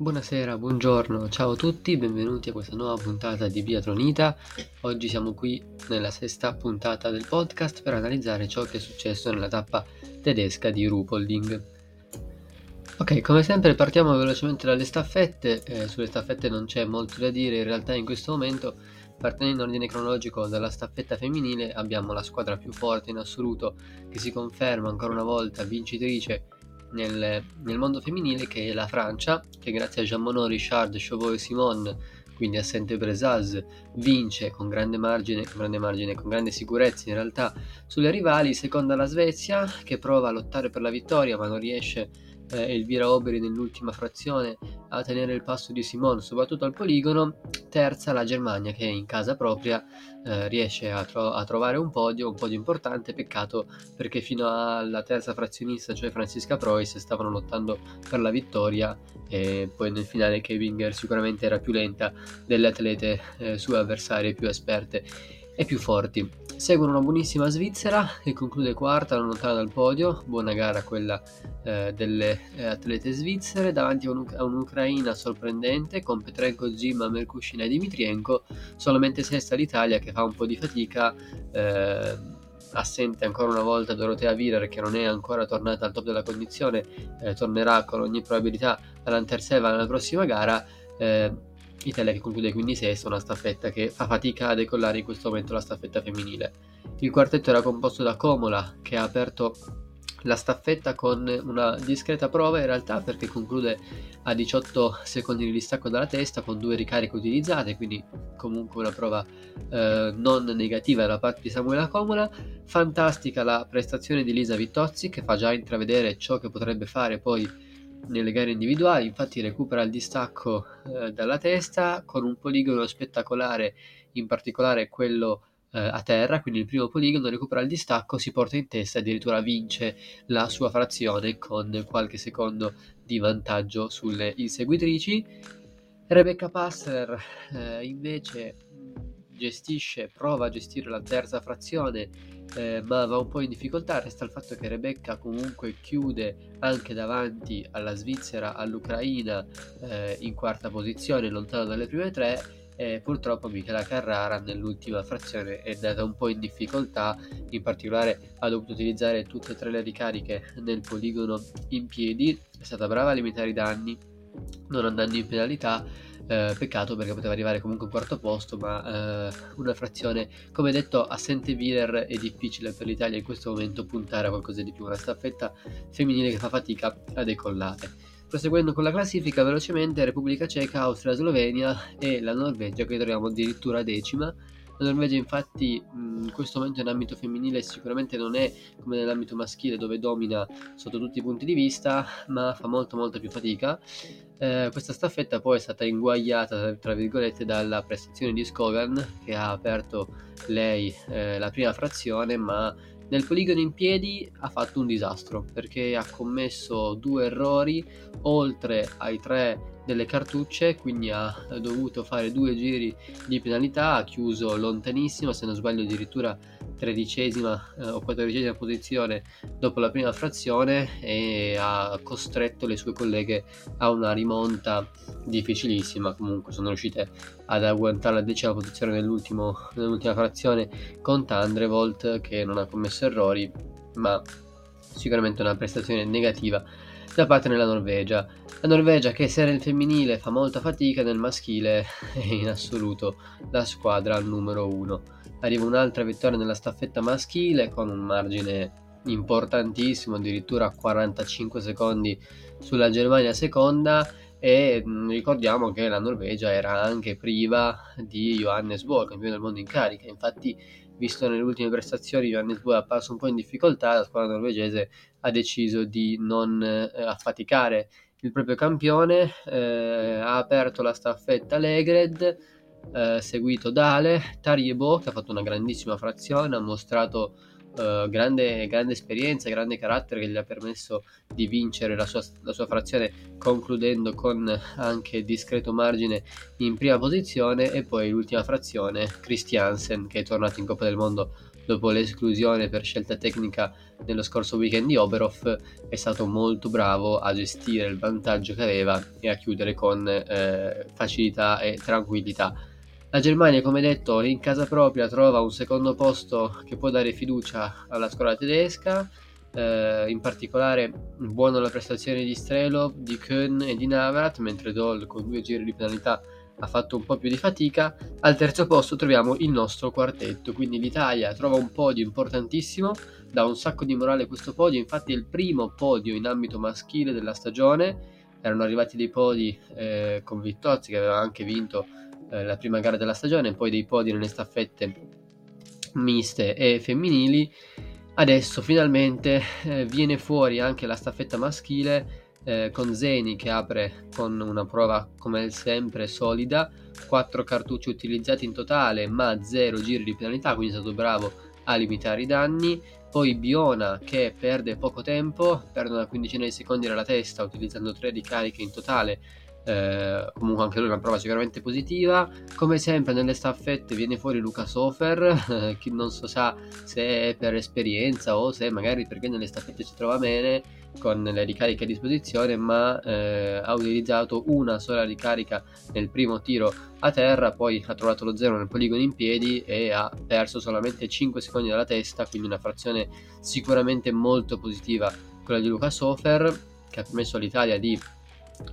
Buonasera, buongiorno, ciao a tutti, benvenuti a questa nuova puntata di Biatronita. Oggi siamo qui nella sesta puntata del podcast per analizzare ciò che è successo nella tappa tedesca di Rupolding. Ok, come sempre partiamo velocemente dalle staffette, eh, sulle staffette non c'è molto da dire, in realtà in questo momento, partendo in ordine cronologico dalla staffetta femminile, abbiamo la squadra più forte in assoluto che si conferma ancora una volta vincitrice nel, nel, mondo femminile che è la Francia, che grazie a Jean Monod, Richard, Chauveau e Simone, quindi assente Bresaz, vince con grande margine, con grande margine, con grande sicurezza in realtà sulle rivali, seconda la Svezia che prova a lottare per la vittoria ma non riesce eh, Elvira Oberi nell'ultima frazione a tenere il passo di Simone soprattutto al poligono, terza la Germania che in casa propria eh, riesce a, tro- a, trovare un podio, un podio importante, peccato perché fino alla terza frazionista, cioè Francisca Preuss, stavano lottando per la vittoria e poi nel finale Kevinger sicuramente era più lenta delle atlete eh, sue avversarie più esperte e più forti. Seguono una buonissima Svizzera che conclude quarta, non lontana dal podio, buona gara quella eh, delle eh, atlete svizzere, davanti a, un, a, un'Ucraina sorprendente con Petrenko, Zima, Merkushina e Dimitrienko, solamente sesta l'Italia che fa un po' di fatica. Eh, assente ancora una volta Dorotea Virer che non è ancora tornata al top della condizione, eh, tornerà con ogni probabilità all'Anterseva nella prossima gara. Eh, Italia che conclude quindi sesta, una staffetta che fa fatica a decollare in questo momento la staffetta femminile. Il quartetto era composto da Comola che ha aperto la staffetta con una discreta prova in realtà perché conclude a 18 secondi di distacco dalla testa con due ricariche utilizzate, quindi comunque una prova eh, non negativa da parte di Samuela Comola. Fantastica la prestazione di Lisa Vittozzi che fa già intravedere ciò che potrebbe fare poi nelle gare individuali, infatti recupera il distacco eh, dalla testa con un poligono spettacolare, in particolare quello eh, a terra, quindi il primo poligono recupera il distacco, si porta in testa e addirittura vince la sua frazione con qualche secondo di vantaggio sulle inseguitrici. Rebecca Passer eh, invece gestisce, prova a gestire la terza frazione, eh, ma va un po' in difficoltà. Resta il fatto che Rebecca comunque chiude anche davanti alla Svizzera, all'Ucraina eh, in quarta posizione, lontano dalle prime tre. E purtroppo Michela Carrara nell'ultima frazione è andata un po' in difficoltà, in particolare ha dovuto utilizzare tutte e tre le ricariche nel poligono in piedi, è stata brava a limitare i danni, non andando in penalità eh, peccato perché poteva arrivare comunque in quarto posto, ma eh, una frazione, come detto, assente Wheeler è difficile per l'Italia in questo momento puntare a qualcosa di più, una staffetta femminile che fa fatica a decollare. Proseguendo con la classifica velocemente, Repubblica Ceca, Austria, Slovenia e la Norvegia che troviamo addirittura decima la Norvegia infatti in questo momento in ambito femminile sicuramente non è come nell'ambito maschile dove domina sotto tutti i punti di vista, ma fa molto molto più fatica. Eh, questa staffetta poi è stata inguagliata tra virgolette dalla prestazione di Skogan che ha aperto lei eh, la prima frazione ma nel poligono in piedi ha fatto un disastro perché ha commesso due errori oltre ai tre delle cartucce, quindi ha dovuto fare due giri di penalità, ha chiuso lontanissimo, se non sbaglio addirittura tredicesima eh, o quattordicesima posizione dopo la prima frazione e ha costretto le sue colleghe a una rimonta difficilissima. Comunque sono riuscite ad agguantare la decima posizione nell'ultima frazione con Tandrevolt che non ha commesso errori, ma sicuramente una prestazione negativa da parte della Norvegia. La Norvegia che sia nel femminile fa molta fatica, nel maschile è in assoluto la squadra numero uno. Arriva un'altra vittoria nella staffetta maschile con un margine importantissimo, addirittura 45 secondi sulla Germania seconda e mm, ricordiamo che la Norvegia era anche priva di Johannes Bohr, campione del mondo in carica, infatti visto nelle ultime prestazioni Johannes Bohr è apparso un po' in difficoltà, la squadra norvegese ha deciso di non eh, affaticare il proprio campione, eh, ha aperto la staffetta Legred, eh, seguito da Ale Tariebo che ha fatto una grandissima frazione, ha mostrato eh, grande, grande, esperienza, grande carattere che gli ha permesso di vincere la sua, la sua, frazione concludendo con anche discreto margine in prima posizione e poi l'ultima frazione Christiansen che è tornato in Coppa del Mondo dopo l'esclusione per scelta tecnica nello scorso weekend di Oberhof, è stato molto bravo a gestire il vantaggio che aveva e a chiudere con eh, facilità e tranquillità. La Germania, come detto, in casa propria trova un secondo posto che può dare fiducia alla scuola tedesca. Eh, in particolare buona la prestazione di Strelo, di Köhn e di Navrat, mentre Doll con due giri di penalità ha fatto un po' più di fatica. Al terzo posto troviamo il nostro quartetto, quindi l'Italia trova un podio importantissimo, dà un sacco di morale questo podio, infatti è il primo podio in ambito maschile della stagione. Erano arrivati dei podi eh, con Vittozzi che aveva anche vinto eh, la prima gara della stagione, poi dei podi nelle staffette miste e femminili. Adesso finalmente eh, viene fuori anche la staffetta maschile eh, con Zeni che apre con una prova come sempre solida, 4 cartucci utilizzati in totale ma 0 giri di penalità, quindi è stato bravo a limitare i danni. Poi Biona che perde poco tempo, perde una quindicina di secondi nella testa utilizzando 3 ricariche in totale eh, comunque anche lui una prova sicuramente positiva. Come sempre nelle staffette viene fuori Luca Sofer. Chi non so sa se è per esperienza o se magari perché nelle staffette si trova bene con le ricariche a disposizione ma eh, ha utilizzato una sola ricarica nel primo tiro a terra poi ha trovato lo zero nel poligono in piedi e ha perso solamente 5 secondi dalla testa quindi una frazione sicuramente molto positiva quella di Luca Sofer che ha permesso all'Italia di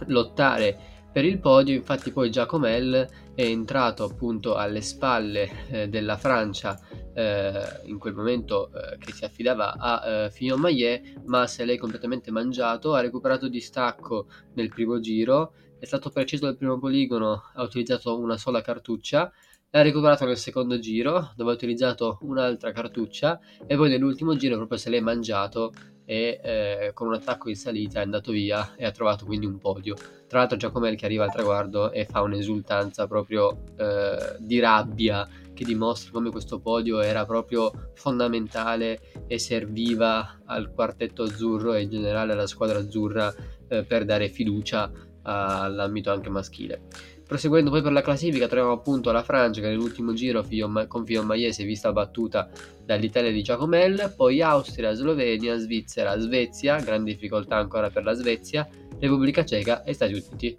lottare per il podio, infatti poi Giacomel è entrato appunto alle spalle eh, della Francia eh, in quel momento eh, che si affidava a eh, Fillon Maillet, ma se l'è completamente mangiato, ha recuperato distacco nel primo giro, è stato preciso dal primo poligono, ha utilizzato una sola cartuccia, l'ha recuperato nel secondo giro dove ha utilizzato un'altra cartuccia e poi nell'ultimo giro proprio se l'è mangiato e eh, con un attacco in salita è andato via e ha trovato quindi un podio. Tra l'altro Giacomelli che arriva al traguardo e fa un'esultanza proprio eh, di rabbia che dimostra come questo podio era proprio fondamentale e serviva al quartetto azzurro e in generale alla squadra azzurra eh, per dare fiducia all'ambito anche maschile. Proseguendo poi per la classifica troviamo appunto la Francia che nell'ultimo giro con Fillon Maillet si è vista battuta dall'Italia di Giacomel, poi Austria, Slovenia, Svizzera, Svezia, gran difficoltà ancora per la Svezia, Repubblica Ceca e Stati Uniti.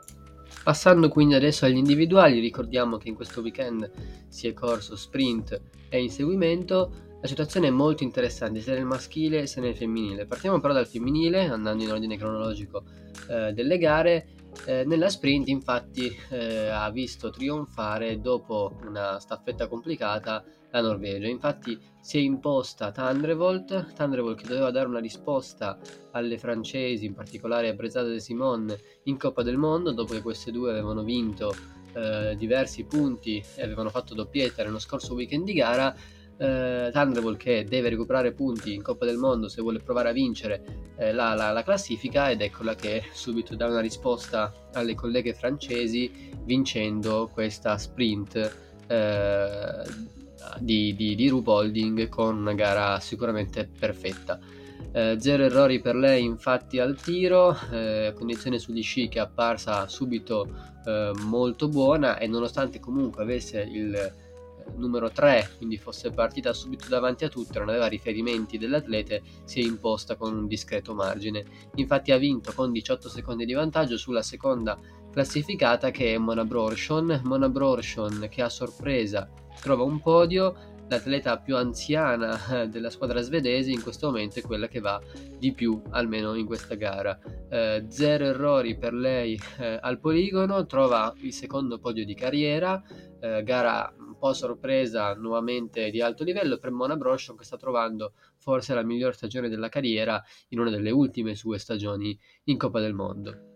Passando quindi adesso agli individuali, ricordiamo che in questo weekend si è corso sprint e inseguimento, la situazione è molto interessante sia nel maschile sia nel femminile. Partiamo però dal femminile, andando in ordine cronologico eh, delle gare. Eh, nella sprint infatti eh, ha visto trionfare dopo una staffetta complicata la Norvegia. Infatti si è imposta Tandrevolt, Tandrevolt che doveva dare una risposta alle francesi, in particolare a Brezzata de Simon in Coppa del Mondo, dopo che queste due avevano vinto eh, diversi punti e avevano fatto doppietta nello scorso weekend di gara eh, Thunderbolt che deve recuperare punti in Coppa del Mondo se vuole provare a vincere eh, la, la, la, classifica ed eccola che subito dà una risposta alle colleghe francesi vincendo questa sprint eh, di, di, di Rup Holding con una gara sicuramente perfetta. Eh, zero errori per lei infatti al tiro, eh, condizione sugli sci che è apparsa subito eh, molto buona e nonostante comunque avesse il numero 3, quindi fosse partita subito davanti a tutte, non aveva riferimenti dell'atlete, si è imposta con un discreto margine. Infatti ha vinto con 18 secondi di vantaggio sulla seconda classificata che è Mona Brorshon. Mona Brorshon che a sorpresa trova un podio, l'atleta più anziana della squadra svedese in questo momento è quella che va di più almeno in questa gara eh, zero errori per lei eh, al poligono trova il secondo podio di carriera eh, gara po' sorpresa nuovamente di alto livello per Mona Broshon che sta trovando forse la miglior stagione della carriera in una delle ultime sue stagioni in Coppa del Mondo.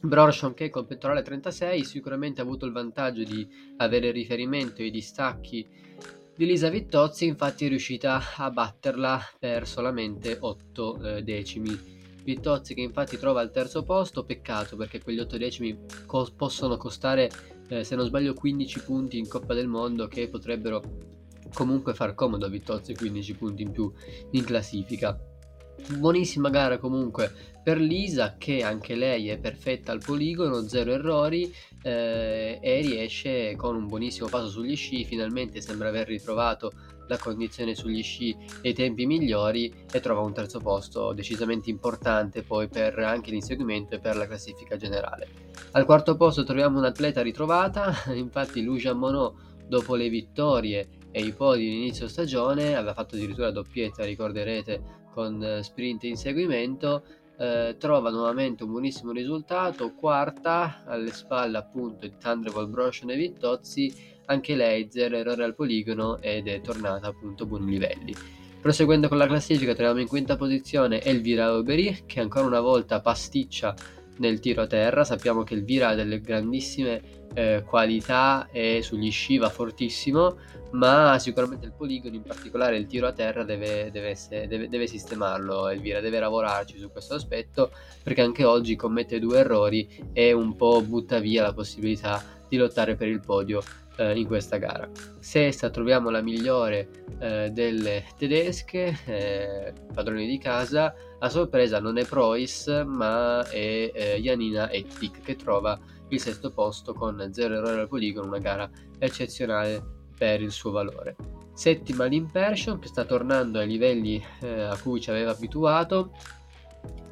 Broshon che col pettorale 36 sicuramente ha avuto il vantaggio di avere riferimento ai distacchi di Lisa Vittozzi, infatti è riuscita a batterla per solamente 8 eh, decimi. Vittozzi che infatti trova al terzo posto, peccato perché quegli 8 decimi co- possono costare eh, se non sbaglio 15 punti in Coppa del Mondo che potrebbero comunque far comodo a Vittozzi 15 punti in più in classifica. Buonissima gara comunque per Lisa che anche lei è perfetta al poligono, zero errori eh, e riesce con un buonissimo passo sugli sci, finalmente sembra aver ritrovato la condizione sugli sci e i tempi migliori e trova un terzo posto decisamente importante poi per anche l'inseguimento e per la classifica generale. Al quarto posto troviamo un'atleta ritrovata, infatti Lucia Monod dopo le vittorie e i podi di stagione aveva fatto addirittura doppietta, ricorderete, con eh, sprint in seguimento, eh, trova nuovamente un buonissimo risultato, quarta alle spalle appunto di Thunderbolt Broshon e Vittozzi, anche lei zero errore al poligono ed è tornata appunto a buoni livelli. Proseguendo con la classifica troviamo in quinta posizione Elvira Oberi che ancora una volta pasticcia nel tiro a terra, sappiamo che Elvira ha delle grandissime eh, qualità e sugli sci va fortissimo, ma sicuramente il poligono, in particolare il tiro a terra, deve, deve, essere, deve, deve sistemarlo. Elvira deve lavorarci su questo aspetto perché anche oggi commette due errori e un po' butta via la possibilità di lottare per il podio eh, in questa gara. Sesta troviamo la migliore eh, delle tedesche, eh, padroni di casa. A sorpresa non è Preuss, ma è eh, Janina Ettik che trova il sesto posto con 0 errori al poligono, una gara eccezionale per il suo valore. Settima l'Impersion che sta tornando ai livelli eh, a cui ci aveva abituato,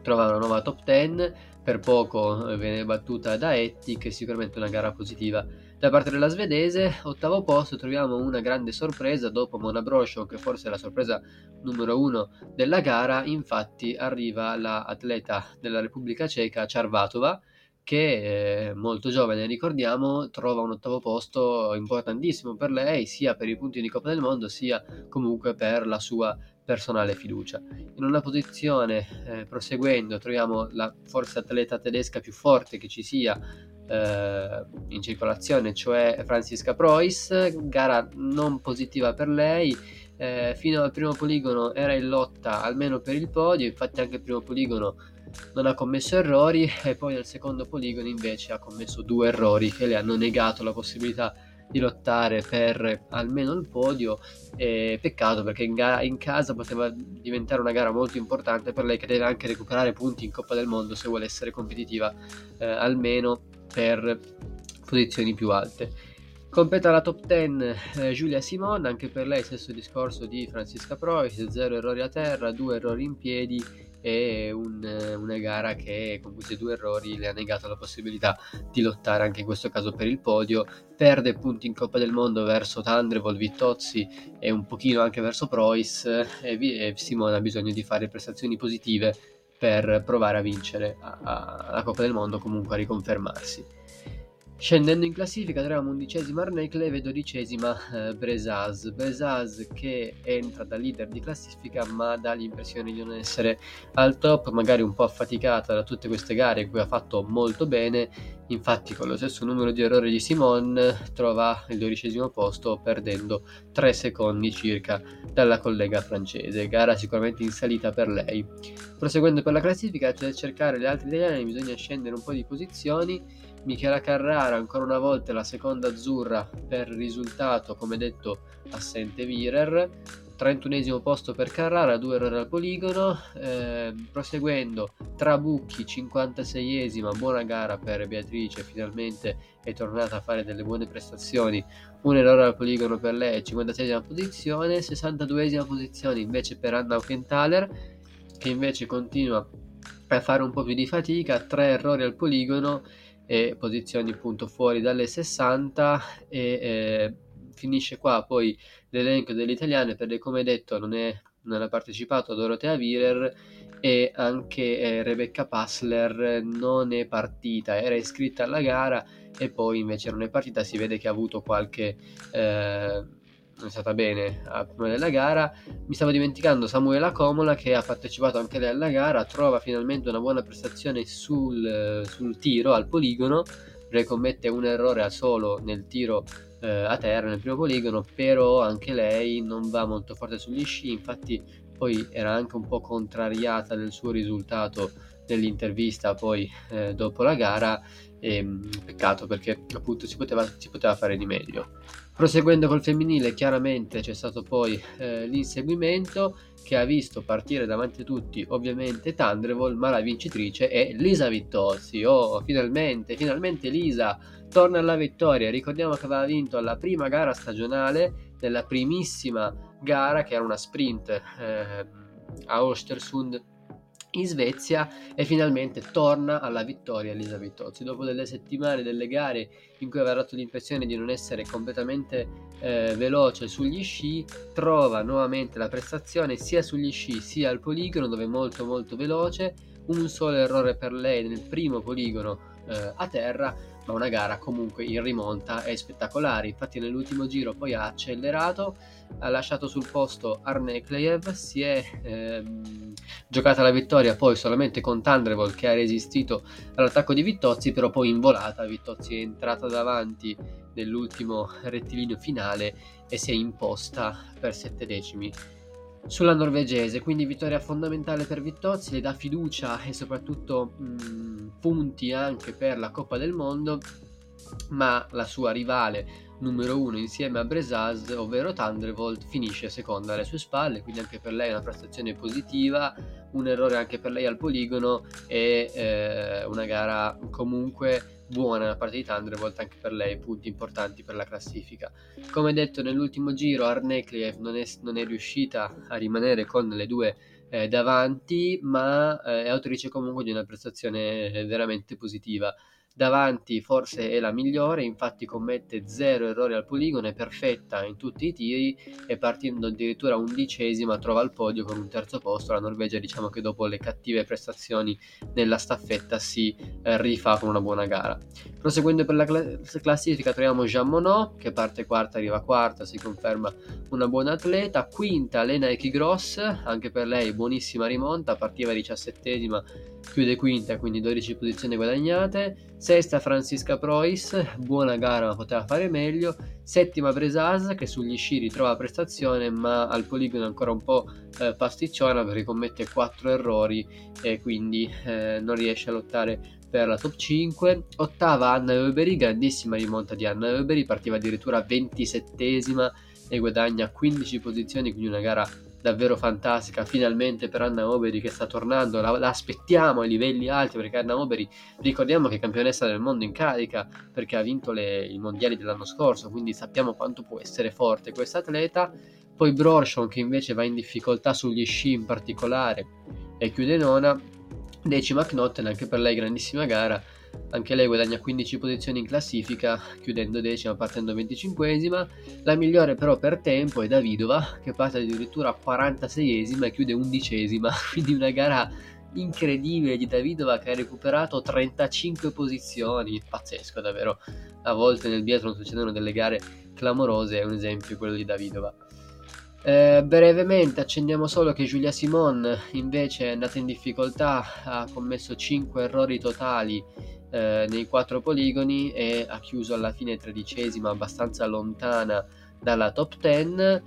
trova una nuova top 10, per poco eh, viene battuta da Etti che è sicuramente una gara positiva da parte della svedese. Ottavo posto troviamo una grande sorpresa dopo Mona Brosho che forse è la sorpresa numero uno della gara, infatti arriva l'atleta della Repubblica Ceca Charvatova che eh, molto giovane, ricordiamo, trova un ottavo posto importantissimo per lei, sia per i punti di Coppa del Mondo, sia comunque per la sua personale fiducia. In una posizione, eh, proseguendo, troviamo la forse atleta tedesca più forte che ci sia eh, in circolazione, cioè Franziska Preuss, gara non positiva per lei. Eh, fino al primo poligono era in lotta almeno per il podio, infatti anche il primo poligono non ha commesso errori e poi al secondo poligono invece ha commesso due errori che le hanno negato la possibilità di lottare per almeno il podio e peccato perché in, ga- in, casa poteva diventare una gara molto importante per lei che deve anche recuperare punti in Coppa del Mondo se vuole essere competitiva eh, almeno per posizioni più alte. Completa la top 10 eh, Giulia Simon, anche per lei stesso discorso di Francisca Preuss, 0 errori a terra, 2 errori in piedi e un, una gara che con questi due errori le ha negato la possibilità di lottare anche in questo caso per il podio perde punti in Coppa del Mondo verso Tandrevol, Vittozzi e un pochino anche verso Preuss e, e Simone ha bisogno di fare prestazioni positive per provare a vincere la Coppa del Mondo comunque a riconfermarsi Scendendo in classifica troviamo undicesima Arnecle e dodicesima eh, Bresaz. Bresaz che entra da leader di classifica ma dà l'impressione di non essere al top, magari un po' affaticata da tutte queste gare in cui ha fatto molto bene. Infatti con lo stesso numero di errori di Simon trova il dodicesimo posto perdendo 3 secondi circa dalla collega francese. Gara sicuramente in salita per lei. Proseguendo per la classifica, per cercare le altre italiane bisogna scendere un po' di posizioni Michela Carrara ancora una volta la seconda azzurra per risultato come detto assente Virer 31 posto per Carrara, 2 errori al poligono, eh, proseguendo Trabucchi 56esima, buona gara per Beatrice, finalmente è tornata a fare delle buone prestazioni, un errore al poligono per lei, 56esima posizione, 62esima posizione invece per Anna Aukenthaler che invece continua a fare un po' più di fatica, 3 errori al poligono e posizioni appunto fuori dalle 60 e eh, finisce qua. Poi l'elenco delle italiane perché come detto non, è, non ha partecipato Dorotea Virer e anche eh, Rebecca Passler non è partita, era iscritta alla gara e poi invece non è partita, si vede che ha avuto qualche eh, non è stata bene prima della gara. Mi stavo dimenticando Samuela Comola che ha partecipato anche lei alla gara, trova finalmente una buona prestazione sul, sul tiro al poligono, perché commette un errore a solo nel tiro eh, a terra nel primo poligono, però anche lei non va molto forte sugli sci, infatti poi era anche un po' contrariata del suo risultato nell'intervista poi eh, dopo la gara e mm, peccato perché appunto si poteva, si poteva, fare di meglio. Proseguendo col femminile, chiaramente c'è stato poi eh, l'inseguimento che ha visto partire davanti a tutti ovviamente Tandrevol, ma la vincitrice è Lisa Vittozzi. Oh, finalmente, finalmente Lisa torna alla vittoria. Ricordiamo che aveva vinto la prima gara stagionale nella primissima gara che era una sprint eh, a Ostersund in Svezia e finalmente torna alla vittoria Elisa Vittozzi. Dopo delle settimane, delle gare in cui aveva dato l'impressione di non essere completamente eh, veloce sugli sci, trova nuovamente la prestazione sia sugli sci sia al poligono dove è molto molto veloce, un solo errore per lei nel primo poligono eh, a terra, ma una gara comunque in rimonta è spettacolare. Infatti nell'ultimo giro poi ha accelerato, ha lasciato sul posto Arne Klejev, si è ehm, giocata la vittoria poi solamente con Tandrevol che ha resistito all'attacco di Vittozzi, però poi in volata Vittozzi è entrata davanti nell'ultimo rettilineo finale e si è imposta per sette decimi sulla norvegese, quindi vittoria fondamentale per Vittozzi, le dà fiducia e soprattutto mh, punti anche per la Coppa del Mondo, ma la sua rivale numero uno insieme a Bresaz, ovvero Thunderbolt, finisce seconda alle sue spalle, quindi anche per lei una prestazione positiva, un errore anche per lei al poligono e eh, una gara comunque buona da parte di Thunderbolt anche per lei, punti importanti per la classifica. Come detto nell'ultimo giro Arnekliev non è, non è riuscita a rimanere con le due eh, davanti, ma eh, è autrice comunque di una prestazione veramente positiva davanti forse è la migliore, infatti commette zero errori al poligono, è perfetta in tutti i tiri e partendo addirittura undicesima trova il podio con un terzo posto. La Norvegia diciamo che dopo le cattive prestazioni nella staffetta si eh, rifà con una buona gara. Proseguendo per la classifica troviamo Jean Monod che parte quarta, arriva quarta, si conferma una buona atleta. Quinta Lena Echigross, anche per lei buonissima rimonta, partiva diciassettesima, chiude quinta, quindi 12 posizioni guadagnate. Sesta Francisca Prois, buona gara ma poteva fare meglio. Settima Bresaz che sugli sci ritrova prestazione ma al poligono ancora un po' eh, pasticciona perché commette 4 errori e quindi eh, non riesce a lottare per la top 5. Ottava Anna Euberi, grandissima rimonta di Anna Euberi, partiva addirittura 27esima e guadagna 15 posizioni, quindi una gara davvero fantastica finalmente per Anna Oberi che sta tornando, la, la, aspettiamo ai livelli alti perché Anna Oberi ricordiamo che è campionessa del mondo in carica perché ha vinto le, i mondiali dell'anno scorso, quindi sappiamo quanto può essere forte questa atleta. Poi Brorshon che invece va in difficoltà sugli sci in particolare e chiude nona, decima Knotten anche per lei grandissima gara anche lei guadagna 15 posizioni in classifica, chiudendo decima, partendo 25esima. La migliore però per tempo è Davidova, che parte addirittura 46esima e chiude undicesima, quindi una gara incredibile di Davidova che ha recuperato 35 posizioni, pazzesco davvero. A volte nel biathlon succedono delle gare clamorose, è un esempio quello di Davidova. Eh, brevemente accendiamo solo che Giulia Simon invece è andata in difficoltà, ha commesso 5 errori totali eh, nei quattro poligoni e ha chiuso alla fine tredicesima abbastanza lontana dalla top 10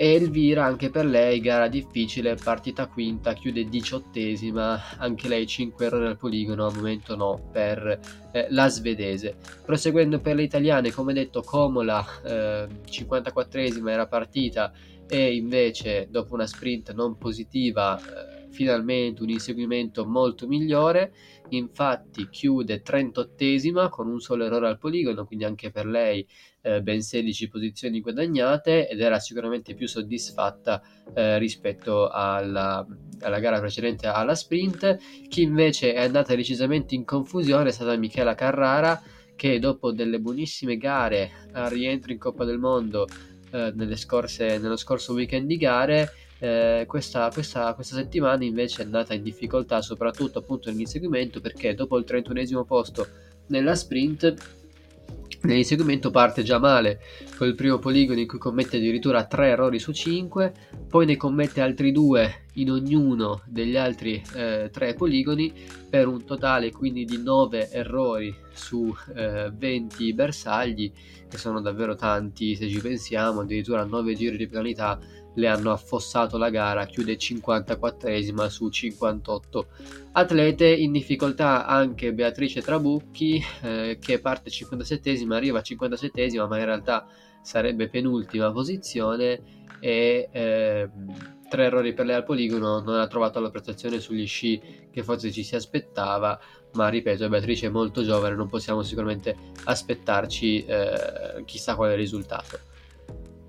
e Elvira anche per lei gara difficile partita quinta chiude diciottesima. Anche lei 5 errori al poligono al momento no per eh, la svedese. Proseguendo per le italiane come detto Comola eh, 54esima era partita e invece dopo una sprint non positiva eh, finalmente un inseguimento molto migliore, infatti chiude 38esima con un solo errore al poligono, quindi anche per lei eh, ben 16 posizioni guadagnate ed era sicuramente più soddisfatta eh, rispetto alla, alla, gara precedente alla sprint. Chi invece è andata decisamente in confusione è stata Michela Carrara che dopo delle buonissime gare al rientro in Coppa del Mondo eh, scorse, nello scorso weekend di gare eh, questa, questa, questa, settimana invece è andata in difficoltà soprattutto appunto nell'inseguimento perché dopo il 31 posto nella sprint nell'inseguimento parte già male con il primo poligono in cui commette addirittura 3 errori su 5 poi ne commette altri 2 in ognuno degli altri eh, 3 poligoni per un totale quindi di 9 errori su eh, 20 bersagli che sono davvero tanti se ci pensiamo addirittura 9 giri di penalità le hanno affossato la gara, chiude 54esima su 58 atlete, in difficoltà anche Beatrice Trabucchi eh, che parte 57esima, arriva a 57esima ma in realtà sarebbe penultima posizione e eh, tre errori per lei al poligono, non ha trovato la prestazione sugli sci che forse ci si aspettava, ma ripeto, Beatrice è molto giovane, non possiamo sicuramente aspettarci eh, chissà quale risultato.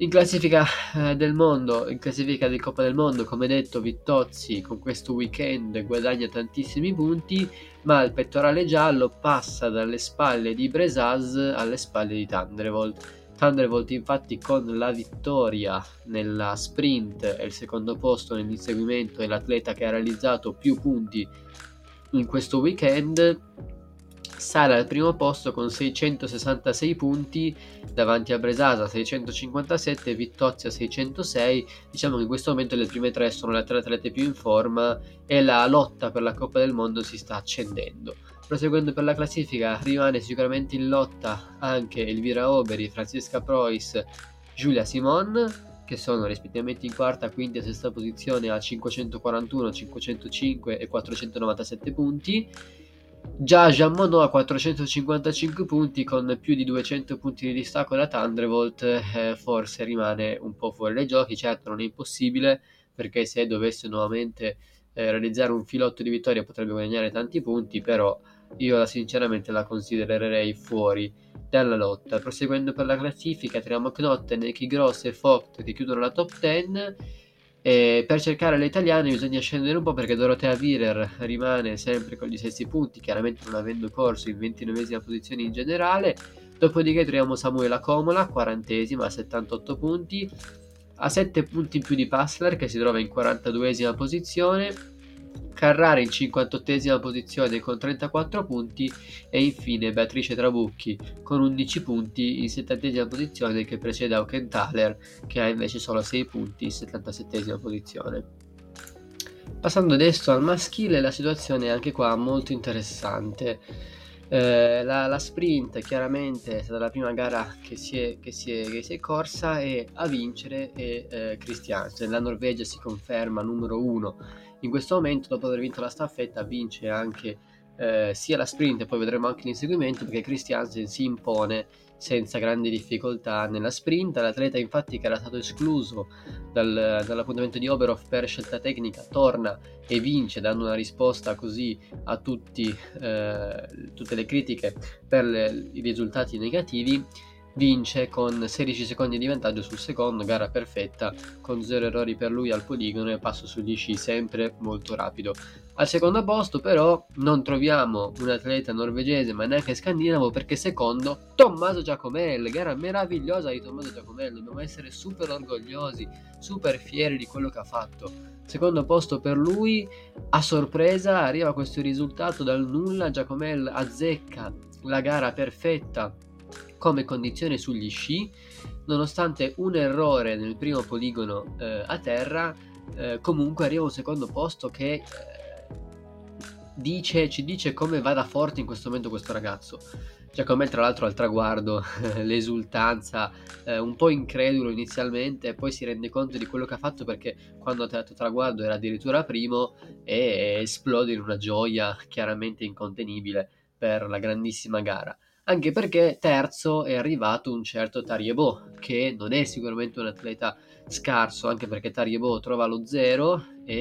In classifica eh, del mondo, in classifica di Coppa del Mondo, come detto, Vittozzi con questo weekend guadagna tantissimi punti, ma il pettorale giallo passa dalle spalle di Bresaz alle spalle di Thunderbolt. Thunderbolt infatti con la vittoria nella sprint e il secondo posto nell'inseguimento è l'atleta che ha realizzato più punti in questo weekend sale al primo posto con 666 punti davanti a Bresasa 657 e Vittozia 606 diciamo che in questo momento le prime tre sono le tre atlete più in forma e la lotta per la Coppa del Mondo si sta accendendo. Proseguendo per la classifica rimane sicuramente in lotta anche Elvira Oberi, Francesca Preuss, Giulia Simon che sono rispettivamente in quarta, quinta e sesta posizione a 541, 505 e 497 punti Già Jean a 455 punti con più di 200 punti di distacco da Thunderbolt eh, forse rimane un po' fuori dai giochi, certo non è impossibile perché se dovesse nuovamente eh, realizzare un filotto di vittoria potrebbe guadagnare tanti punti, però io sinceramente la considererei fuori dalla lotta. Proseguendo per la classifica, troviamo Knotten, Neki Gross e Fogt che chiudono la top 10 e per cercare le italiane bisogna scendere un po' perché Dorotea Virer rimane sempre con gli stessi punti, chiaramente non avendo corso in 29esima posizione in generale. Dopodiché troviamo Samuela Comola, 40esima a 78 punti, a 7 punti in più di Passler che si trova in 42esima posizione Carrara in 58esima posizione con 34 punti e infine Beatrice Trabucchi con 11 punti in 70esima posizione che precede Aukenthaler che ha invece solo 6 punti in 77esima posizione. Passando adesso al maschile la situazione è anche qua molto interessante. Eh, la, la, sprint chiaramente è stata la prima gara che si è, che si è, che si è corsa e a vincere è eh, Christiansen. La Norvegia si conferma numero uno in questo momento, dopo aver vinto la staffetta, vince anche eh, sia la sprint e poi vedremo anche l'inseguimento perché Christiansen si impone senza grandi difficoltà nella sprint. L'atleta infatti che era stato escluso dal, dall'appuntamento di Oberhof per scelta tecnica torna e vince dando una risposta così a tutti, eh, tutte le critiche per le, i risultati negativi vince con 16 secondi di vantaggio sul secondo, gara perfetta, con 0 errori per lui al poligono e passo sugli sci sempre molto rapido. Al secondo posto però non troviamo un atleta norvegese ma neanche scandinavo perché secondo Tommaso Giacomelli, gara meravigliosa di Tommaso Giacomelli, dobbiamo essere super orgogliosi, super fieri di quello che ha fatto. Secondo posto per lui, a sorpresa arriva questo risultato dal nulla, Giacomelli azzecca la gara perfetta come condizione sugli sci, nonostante un errore nel primo poligono eh, a terra, eh, comunque arriva un secondo posto che eh, dice, ci dice come vada forte in questo momento questo ragazzo. Giacomelli tra l'altro al traguardo, l'esultanza, eh, un po' incredulo inizialmente, poi si rende conto di quello che ha fatto perché quando ha tirato traguardo era addirittura primo e esplode in una gioia chiaramente incontenibile per la grandissima gara anche perché terzo è arrivato un certo Tariebo, che non è sicuramente un atleta scarso, anche perché Tariebo trova lo zero e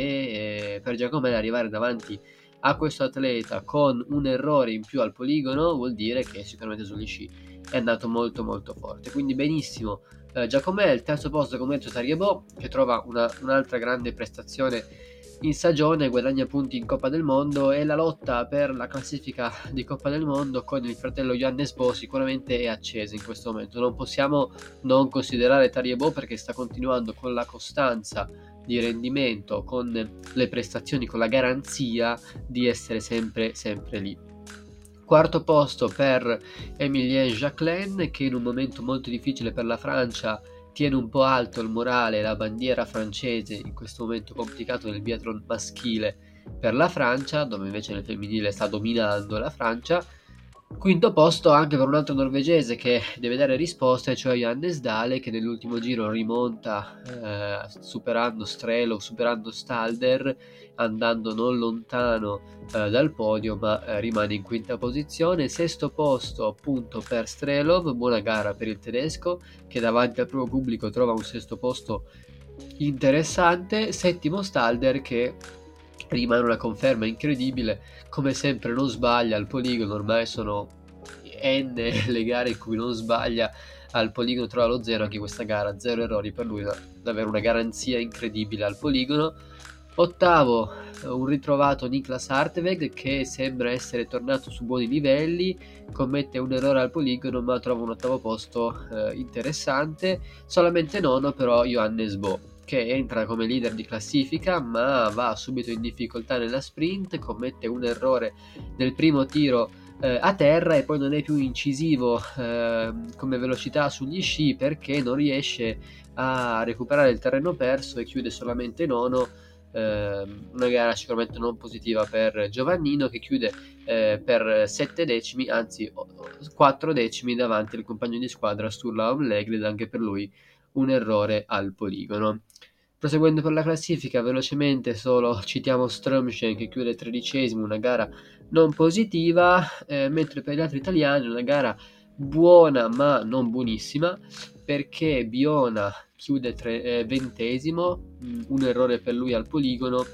eh, per Giacomelli arrivare davanti a questo atleta con un errore in più al poligono vuol dire che sicuramente sugli sci è andato molto molto forte. Quindi benissimo eh, Giacomelli, terzo posto come detto Tariebo, che trova una, un'altra grande prestazione in stagione guadagna punti in Coppa del Mondo e la lotta per la classifica di Coppa del Mondo con il fratello Johannes Bo sicuramente è accesa in questo momento. Non possiamo non considerare Tariebo perché sta continuando con la costanza di rendimento, con le prestazioni, con la garanzia di essere sempre, sempre lì. Quarto posto per Emilien Jacqueline che in un momento molto difficile per la Francia tiene un po' alto il morale la bandiera francese in questo momento complicato nel biathlon maschile per la Francia, dove invece nel femminile sta dominando la Francia. Quinto posto anche per un altro norvegese che deve dare risposte, cioè Johannes Dale che nell'ultimo giro rimonta eh, superando Strelo, superando Stalder, andando non lontano eh, dal podio ma eh, rimane in quinta posizione. Sesto posto appunto per Strelov, buona gara per il tedesco che davanti al proprio pubblico trova un sesto posto interessante. Settimo Stalder che rimane una conferma incredibile, come sempre non sbaglia al poligono, ormai sono n le gare in cui non sbaglia al poligono trova lo zero, anche questa gara, zero errori per lui, davvero una garanzia incredibile al poligono. Ottavo, un ritrovato Niklas Hartweg che sembra essere tornato su buoni livelli, commette un errore al poligono ma trova un ottavo posto eh, interessante. Solamente nono però Johannes Bo che entra come leader di classifica ma va subito in difficoltà nella sprint, commette un errore nel primo tiro eh, a terra e poi non è più incisivo eh, come velocità sugli sci perché non riesce a recuperare il terreno perso e chiude solamente nono. Eh, una gara sicuramente non positiva per Giovannino che chiude eh, per 7 decimi, anzi 4 decimi davanti al compagno di squadra Sturla Omlegred, anche per lui un errore al poligono. Proseguendo per la classifica, velocemente solo citiamo Strömschen che chiude tredicesimo, una gara non positiva, eh, mentre per gli altri italiani una gara buona ma non buonissima, perché Biona chiude tre, eh, ventesimo, mm, un errore per lui al poligono,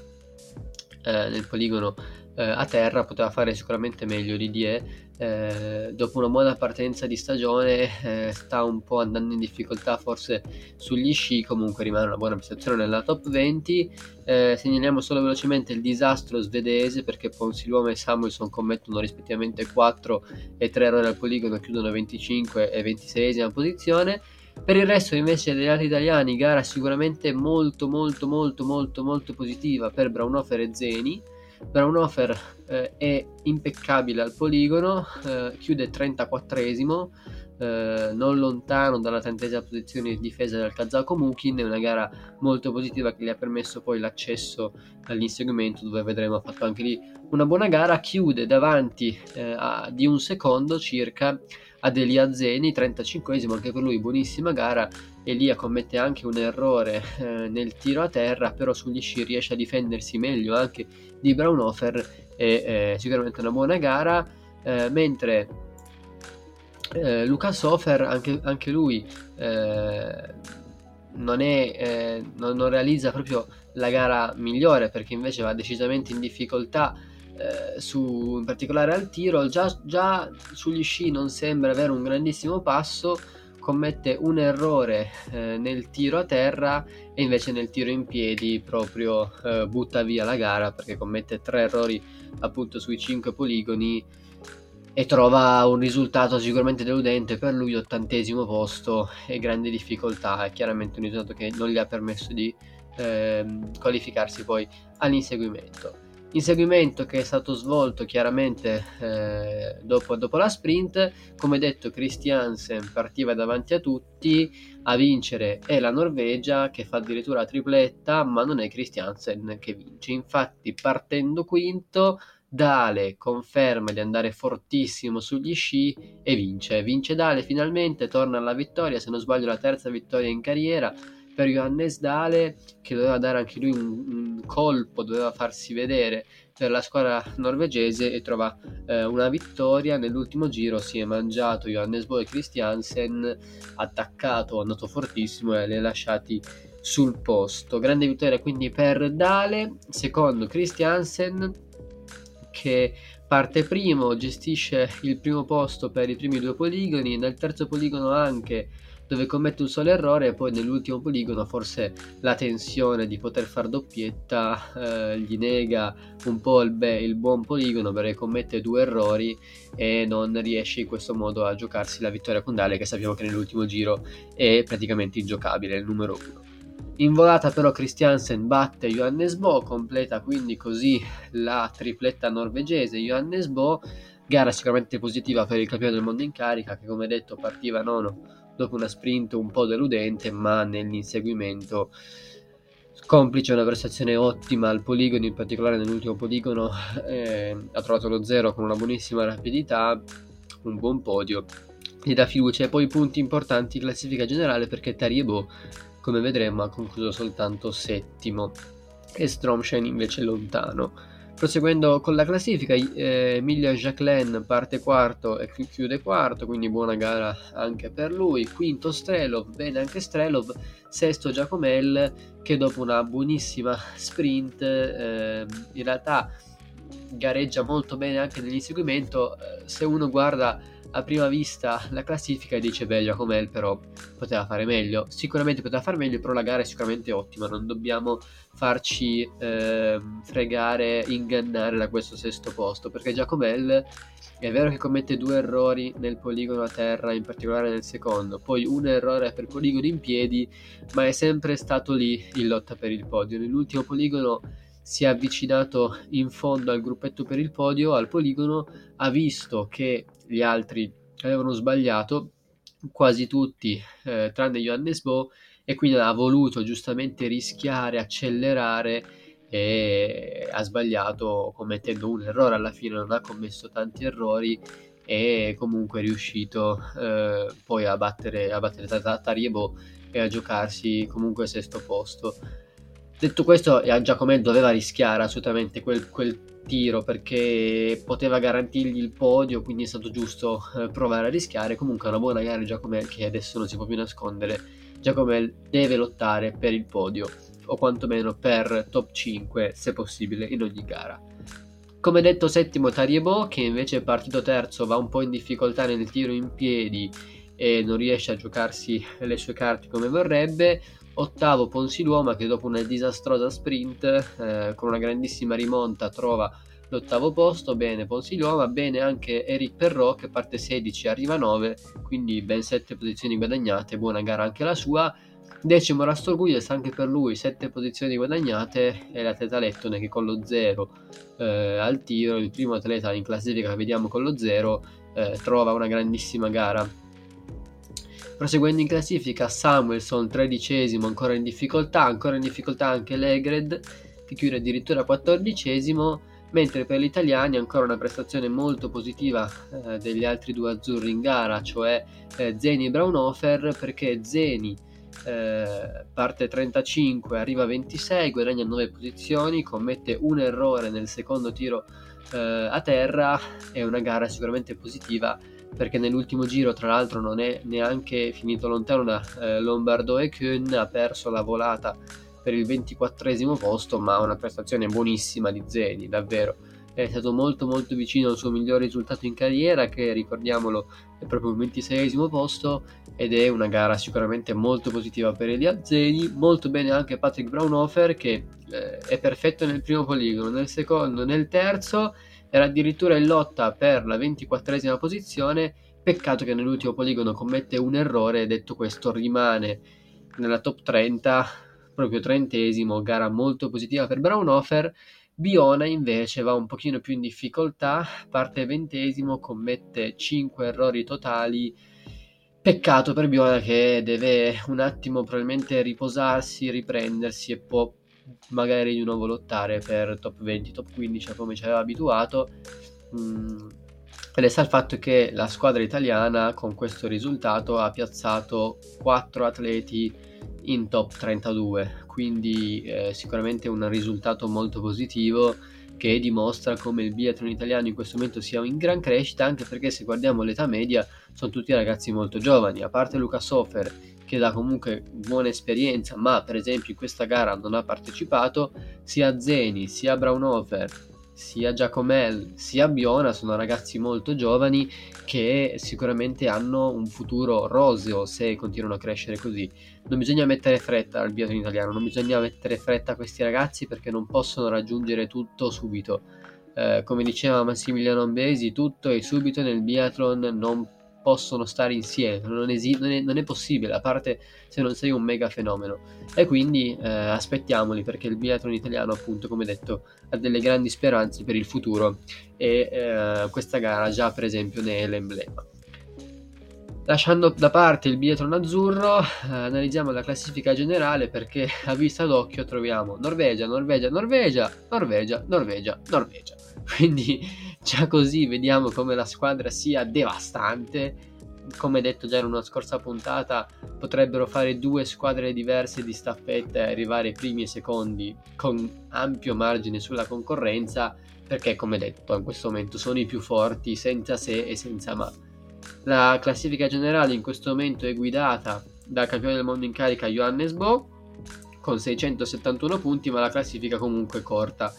eh, nel poligono eh, a terra poteva fare sicuramente meglio Didier eh, dopo una buona partenza di stagione eh, sta un po' andando in difficoltà forse sugli sci comunque rimane una buona prestazione nella top 20 eh, segnaliamo solo velocemente il disastro svedese perché Ponsiluomo e Samuelson commettono rispettivamente 4 e 3 errori al poligono chiudono 25 e 26esima posizione. Per il resto invece degli altri italiani gara sicuramente molto molto molto molto molto positiva per Braunhofer e Zeni Braunhofer eh, è impeccabile al poligono, eh, chiude 34esimo, eh, non lontano dalla trentesima posizione di difesa del Kazako Mukin, è una gara molto positiva che gli ha permesso poi l'accesso all'inseguimento dove vedremo ha fatto anche lì una buona gara, chiude davanti eh, a, di un secondo circa ad Elia Zeni, 35esimo anche per lui, buonissima gara. Elia commette anche un errore eh, nel tiro a terra, però sugli sci riesce a difendersi meglio anche di Braunhofer e eh, sicuramente una buona gara. Eh, mentre eh, Luca Sofer, anche, anche lui eh, non, è, eh, non, non realizza proprio la gara migliore perché invece va decisamente in difficoltà eh, su, in particolare al tiro, già, già, sugli sci non sembra avere un grandissimo passo, commette un errore eh, nel tiro a terra e invece nel tiro in piedi proprio eh, butta via la gara perché commette tre errori appunto sui cinque poligoni e trova un risultato sicuramente deludente per lui, ottantesimo posto e grande difficoltà, è chiaramente un risultato che non gli ha permesso di ehm, qualificarsi poi all'inseguimento. Inseguimento che è stato svolto chiaramente eh, dopo, dopo, la sprint, come detto Christiansen partiva davanti a tutti, a vincere è la Norvegia che fa addirittura la tripletta, ma non è Christiansen che vince. Infatti partendo quinto, Dale conferma di andare fortissimo sugli sci e vince. Vince Dale finalmente, torna alla vittoria, se non sbaglio la terza vittoria in carriera per Johannes Dale che doveva dare anche lui un, un colpo, doveva farsi vedere per la squadra norvegese e trova eh, una vittoria. Nell'ultimo giro si è mangiato Johannes Boe e Christiansen, attaccato, andato fortissimo e li ha lasciati sul posto. Grande vittoria quindi per Dale, secondo Christiansen che parte primo, gestisce il primo posto per i primi due poligoni, nel terzo poligono anche dove commette un solo errore e poi nell'ultimo poligono forse la tensione di poter far doppietta eh, gli nega un po' il, be- il buon poligono perché commette due errori e non riesce in questo modo a giocarsi la vittoria con Dale che sappiamo che nell'ultimo giro è praticamente ingiocabile, il numero uno. In volata però Christiansen batte Johannes Bo, completa quindi così la tripletta norvegese Johannes Bo, gara sicuramente positiva per il campione del mondo in carica che come detto partiva nono dopo una sprint un po' deludente, ma nell'inseguimento complice una prestazione ottima al poligono, in particolare nell'ultimo poligono eh, ha trovato lo zero con una buonissima rapidità, un buon podio gli dà fiducia. E poi punti importanti in classifica generale perché Tariebo come vedremo ha concluso soltanto settimo e Stromshen invece lontano Proseguendo con la classifica, eh, Emilia Jacqueline parte quarto e chiude quarto, quindi buona gara anche per lui. Quinto Strelov, bene anche Strelov. Sesto Giacomel che dopo una buonissima sprint eh, in realtà gareggia molto bene anche nell'inseguimento. Eh, se uno guarda a prima vista la classifica dice beh Giacomel però poteva fare meglio. Sicuramente poteva fare meglio però la gara è sicuramente ottima. Non dobbiamo farci eh, fregare ingannare da questo sesto posto perché Giacomel è vero che commette due errori nel poligono a terra in particolare nel secondo poi un errore per poligono in piedi ma è sempre stato lì in lotta per il podio. Nell'ultimo poligono si è avvicinato in fondo al gruppetto per il podio, al poligono, ha visto che gli altri avevano sbagliato, quasi tutti, eh, tranne Johannes Bo, e quindi ha voluto giustamente rischiare, accelerare e ha sbagliato commettendo un errore alla fine, non ha commesso tanti errori e comunque è riuscito eh, poi a battere, a battere Tariebo e a giocarsi comunque sesto posto. Detto questo, Giacomelli doveva rischiare assolutamente quel, quel, tiro perché poteva garantirgli il podio, quindi è stato giusto eh, provare a rischiare. Comunque è una buona gara Giacomelli che adesso non si può più nascondere. Giacomelli deve lottare per il podio o quantomeno per top 5 se possibile in ogni gara. Come detto settimo Tariebo che invece è partito terzo va un po' in difficoltà nel tiro in piedi e non riesce a giocarsi le sue carte come vorrebbe Ottavo Ponsiluoma che dopo una disastrosa sprint eh, con una grandissima rimonta trova l'ottavo posto, bene Ponsiluoma, bene anche Eric Perrot che parte 16 arriva 9, quindi ben 7 posizioni guadagnate, buona gara anche la sua. Decimo Rastorguglies anche per lui 7 posizioni guadagnate. E l'atleta Lettone che con lo 0 eh, al tiro, il primo atleta in classifica che vediamo con lo 0, eh, trova una grandissima gara Proseguendo in classifica, Samuelson tredicesimo, ancora in difficoltà, ancora in difficoltà anche Legred, che chiude addirittura quattordicesimo, mentre per gli italiani ancora una prestazione molto positiva eh, degli altri due azzurri in gara, cioè eh, Zeni e Braunhofer, perché Zeni eh, parte 35, arriva 26, guadagna 9 posizioni, commette un errore nel secondo tiro eh, a terra, è una gara sicuramente positiva perché nell'ultimo giro tra l'altro non è neanche finito lontano da eh, Lombardo e Kuhn, ha perso la volata per il 24 posto, ma una prestazione buonissima di Zeni, davvero. È stato molto molto vicino al suo miglior risultato in carriera, che ricordiamolo è proprio il 26 posto, ed è una gara sicuramente molto positiva per Elia Zeni. Molto bene anche Patrick Braunhofer, che eh, è perfetto nel primo poligono, nel secondo, nel terzo era addirittura in lotta per la 24esima posizione, peccato che nell'ultimo poligono commette un errore, detto questo rimane nella top 30, proprio trentesimo, gara molto positiva per Braunhofer. Biona invece va un pochino più in difficoltà, parte ventesimo, commette 5 errori totali. Peccato per Biona che deve un attimo probabilmente riposarsi, riprendersi e può magari di nuovo lottare per top 20, top 15 come ci aveva abituato. Mm, resta il fatto che la squadra italiana con questo risultato ha piazzato 4 atleti in top 32, quindi eh, sicuramente un risultato molto positivo che dimostra come il biathlon italiano in questo momento sia in gran crescita, anche perché se guardiamo l'età media sono tutti ragazzi molto giovani, a parte Luca Sofer che dà comunque buona esperienza, ma per esempio in questa gara non ha partecipato, sia Zeni, sia Braunhofer, sia Giacomel, sia Biona sono ragazzi molto giovani che sicuramente hanno un futuro roseo se continuano a crescere così. Non bisogna mettere fretta al biathlon italiano, non bisogna mettere fretta a questi ragazzi perché non possono raggiungere tutto subito. Eh, come diceva Massimiliano Ambesi, tutto e subito nel biathlon non possono stare insieme, non, esi- non, è, non, è, possibile, a parte se non sei un mega fenomeno. E quindi eh, aspettiamoli perché il biathlon italiano, appunto, come detto, ha delle grandi speranze per il futuro e eh, questa gara già per esempio ne è l'emblema. Lasciando da parte il biathlon azzurro, eh, analizziamo la classifica generale perché a vista d'occhio troviamo Norvegia, Norvegia, Norvegia, Norvegia, Norvegia. Quindi già così vediamo come la squadra sia devastante. Come detto già in una scorsa puntata, potrebbero fare due squadre diverse di staffetta e arrivare primi e secondi con ampio margine sulla concorrenza, perché come detto in questo momento sono i più forti senza se e senza ma. La classifica generale in questo momento è guidata dal campione del mondo in carica Johannes Bo con 671 punti, ma la classifica comunque è corta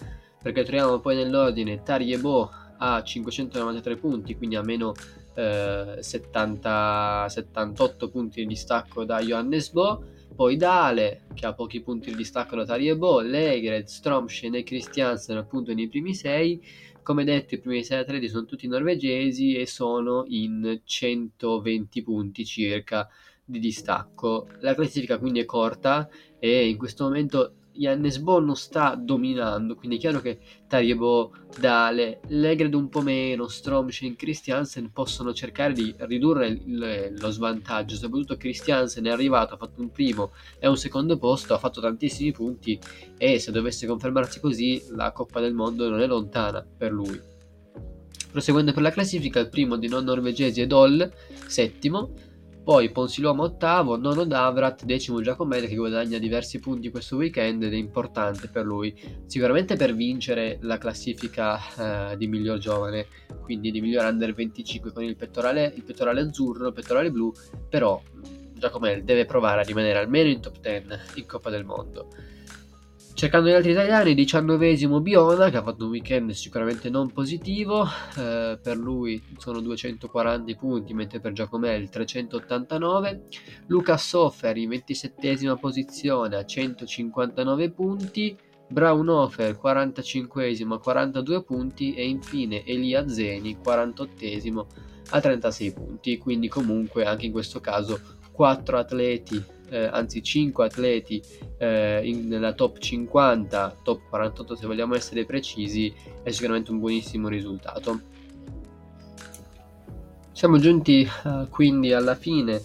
perché troviamo poi nell'ordine Tariebo a 593 punti, quindi a meno eh, 70, 78 punti di distacco da Johannes Bo, poi Dale che ha pochi punti di distacco da Tariebo, Legred, Stromschen e Christiansen appunto nei primi 6 come detto, i primi 6 atleti sono tutti norvegesi e sono in 120 punti circa di distacco. La classifica quindi è corta e in questo momento Jannes Bo non sta dominando, quindi è chiaro che Tariebo, Dale, Legred un po' meno, Stromschen, Christiansen possono cercare di ridurre il, lo svantaggio, soprattutto Christiansen è arrivato, ha fatto un primo e un secondo posto, ha fatto tantissimi punti e se dovesse confermarsi così la Coppa del Mondo non è lontana per lui. Proseguendo per la classifica, il primo di non norvegesi è Doll, settimo, poi Ponsiluomo ottavo, nono Davrat, decimo Giacomelli che guadagna diversi punti questo weekend ed è importante per lui, sicuramente per vincere la classifica eh, di miglior giovane, quindi di miglior under 25 con il pettorale, il pettorale azzurro, il pettorale blu, però Giacomelli deve provare a rimanere almeno in top 10 in Coppa del Mondo. Cercando gli altri italiani, diciannovesimo Biona che ha fatto un weekend sicuramente non positivo, eh, per lui sono 240 punti mentre per Giacomelli 389, Luca Soffer in 27 posizione a 159 punti, Braunhofer 45 a 42 punti. E infine Elia Zeni 48 a 36 punti, quindi comunque anche in questo caso 4 atleti eh, anzi 5 atleti eh, in, nella top 50, top 48 se vogliamo essere precisi, è sicuramente un buonissimo risultato. Siamo giunti eh, quindi alla fine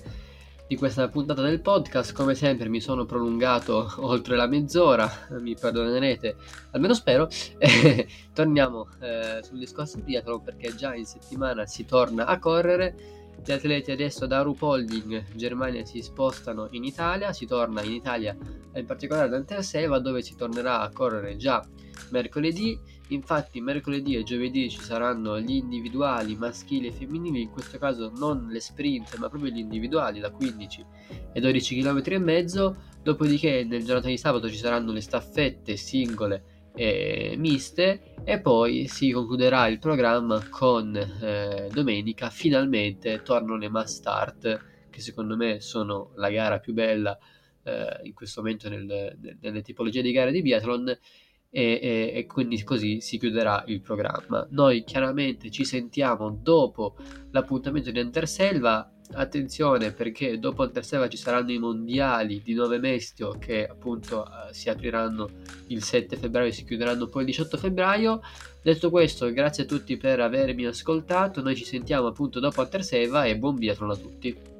di questa puntata del podcast. Come sempre mi sono prolungato oltre la mezz'ora, mi perdonerete, almeno spero. torniamo eh, sul discorso di triathlon perché già in settimana si torna a correre gli atleti adesso da Rupolding, Germania, si spostano in Italia, si torna in Italia in particolare ad Anterselva dove si tornerà a correre già mercoledì. Infatti mercoledì e giovedì ci saranno gli individuali maschili e femminili, in questo caso non le sprint ma proprio gli individuali da 15 e 12 km e mezzo, dopodiché nel giornata di sabato ci saranno le staffette singole eh, miste e poi si concluderà il programma con eh, domenica finalmente tornano le mass start che secondo me sono la gara più bella eh, in questo momento nel, nelle tipologie di gare di biathlon e, e, e, quindi così si chiuderà il programma. Noi chiaramente ci sentiamo dopo l'appuntamento di Anterselva attenzione perché dopo Anterselva ci saranno i mondiali di Nove Mestio che appunto eh, si apriranno il 7 febbraio e si chiuderanno poi il 18 febbraio. Detto questo, grazie a tutti per avermi ascoltato. Noi ci sentiamo appunto dopo Anterselva e buon biathlon a tutti.